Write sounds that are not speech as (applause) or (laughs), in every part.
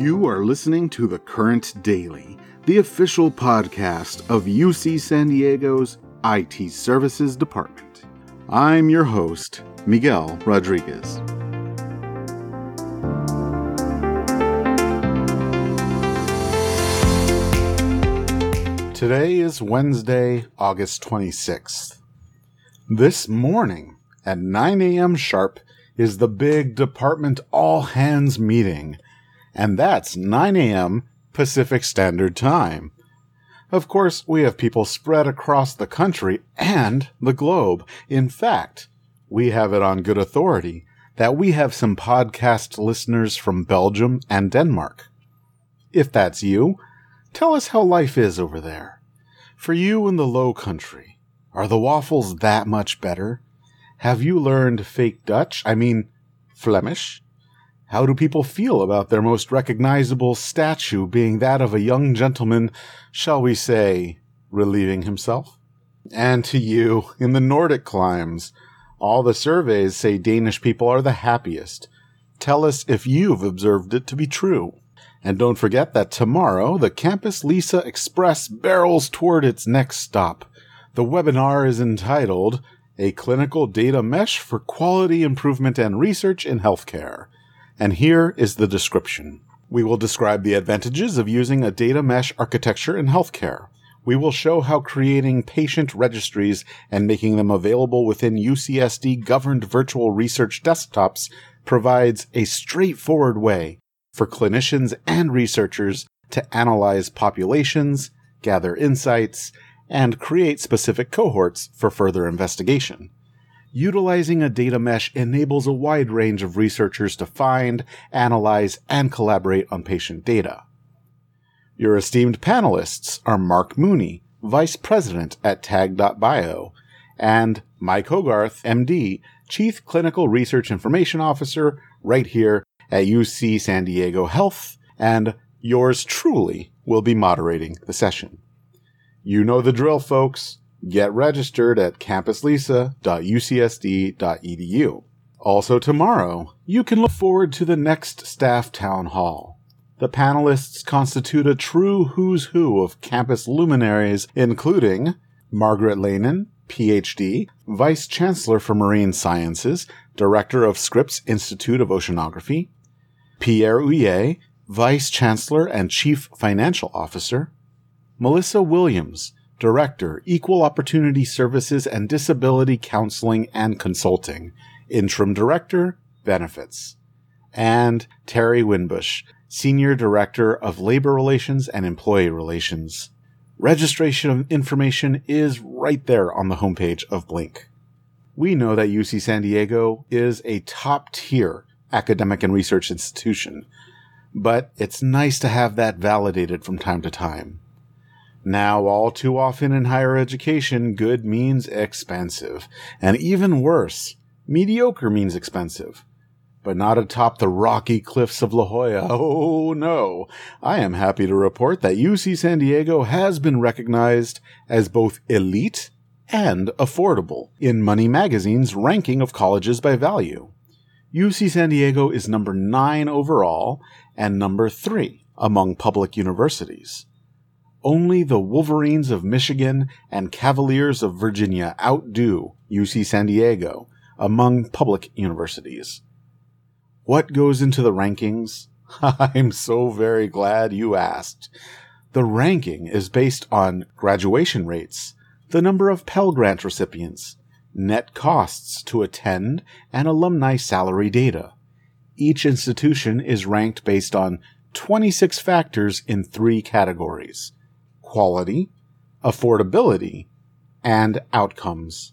You are listening to The Current Daily, the official podcast of UC San Diego's IT Services Department. I'm your host, Miguel Rodriguez. Today is Wednesday, August 26th. This morning at 9 a.m. sharp is the big department all hands meeting, and that's 9 a.m. Pacific Standard Time. Of course, we have people spread across the country and the globe. In fact, we have it on good authority that we have some podcast listeners from Belgium and Denmark. If that's you, tell us how life is over there. For you in the low country, are the waffles that much better? Have you learned fake Dutch? I mean, Flemish? How do people feel about their most recognizable statue being that of a young gentleman, shall we say, relieving himself? And to you, in the Nordic climes, all the surveys say Danish people are the happiest. Tell us if you've observed it to be true. And don't forget that tomorrow, the Campus Lisa Express barrels toward its next stop. The webinar is entitled A Clinical Data Mesh for Quality Improvement and Research in Healthcare. And here is the description. We will describe the advantages of using a data mesh architecture in healthcare. We will show how creating patient registries and making them available within UCSD governed virtual research desktops provides a straightforward way for clinicians and researchers to analyze populations, gather insights, and create specific cohorts for further investigation. Utilizing a data mesh enables a wide range of researchers to find, analyze, and collaborate on patient data. Your esteemed panelists are Mark Mooney, Vice President at Tag.bio, and Mike Hogarth, MD, Chief Clinical Research Information Officer, right here at UC San Diego Health, and yours truly will be moderating the session. You know the drill, folks. Get registered at campuslisa.ucsd.edu. Also, tomorrow, you can look forward to the next staff town hall. The panelists constitute a true who's who of campus luminaries, including Margaret Leinen, PhD, Vice Chancellor for Marine Sciences, Director of Scripps Institute of Oceanography, Pierre Ouillet, Vice Chancellor and Chief Financial Officer, Melissa Williams, Director, Equal Opportunity Services and Disability Counseling and Consulting, Interim Director, Benefits, and Terry Winbush, Senior Director of Labor Relations and Employee Relations. Registration information is right there on the homepage of Blink. We know that UC San Diego is a top tier academic and research institution, but it's nice to have that validated from time to time. Now, all too often in higher education, good means expensive. And even worse, mediocre means expensive. But not atop the rocky cliffs of La Jolla. (laughs) Oh no. I am happy to report that UC San Diego has been recognized as both elite and affordable in Money Magazine's ranking of colleges by value. UC San Diego is number nine overall and number three among public universities. Only the Wolverines of Michigan and Cavaliers of Virginia outdo UC San Diego among public universities. What goes into the rankings? (laughs) I'm so very glad you asked. The ranking is based on graduation rates, the number of Pell Grant recipients, net costs to attend, and alumni salary data. Each institution is ranked based on 26 factors in three categories quality, affordability, and outcomes.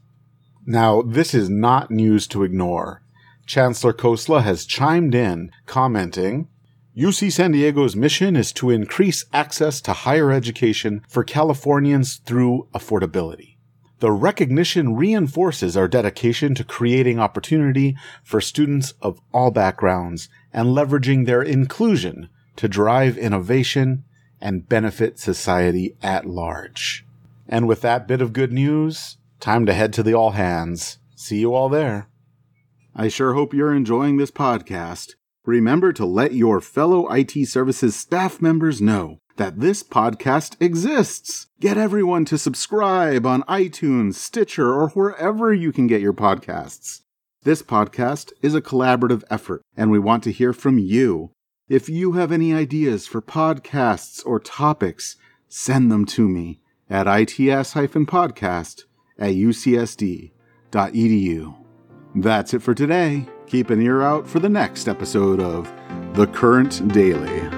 Now, this is not news to ignore. Chancellor Khosla has chimed in, commenting, UC San Diego's mission is to increase access to higher education for Californians through affordability. The recognition reinforces our dedication to creating opportunity for students of all backgrounds and leveraging their inclusion to drive innovation and benefit society at large. And with that bit of good news, time to head to the all hands. See you all there. I sure hope you're enjoying this podcast. Remember to let your fellow IT services staff members know that this podcast exists. Get everyone to subscribe on iTunes, Stitcher, or wherever you can get your podcasts. This podcast is a collaborative effort, and we want to hear from you. If you have any ideas for podcasts or topics, send them to me at its-podcast at ucsd.edu. That's it for today. Keep an ear out for the next episode of The Current Daily.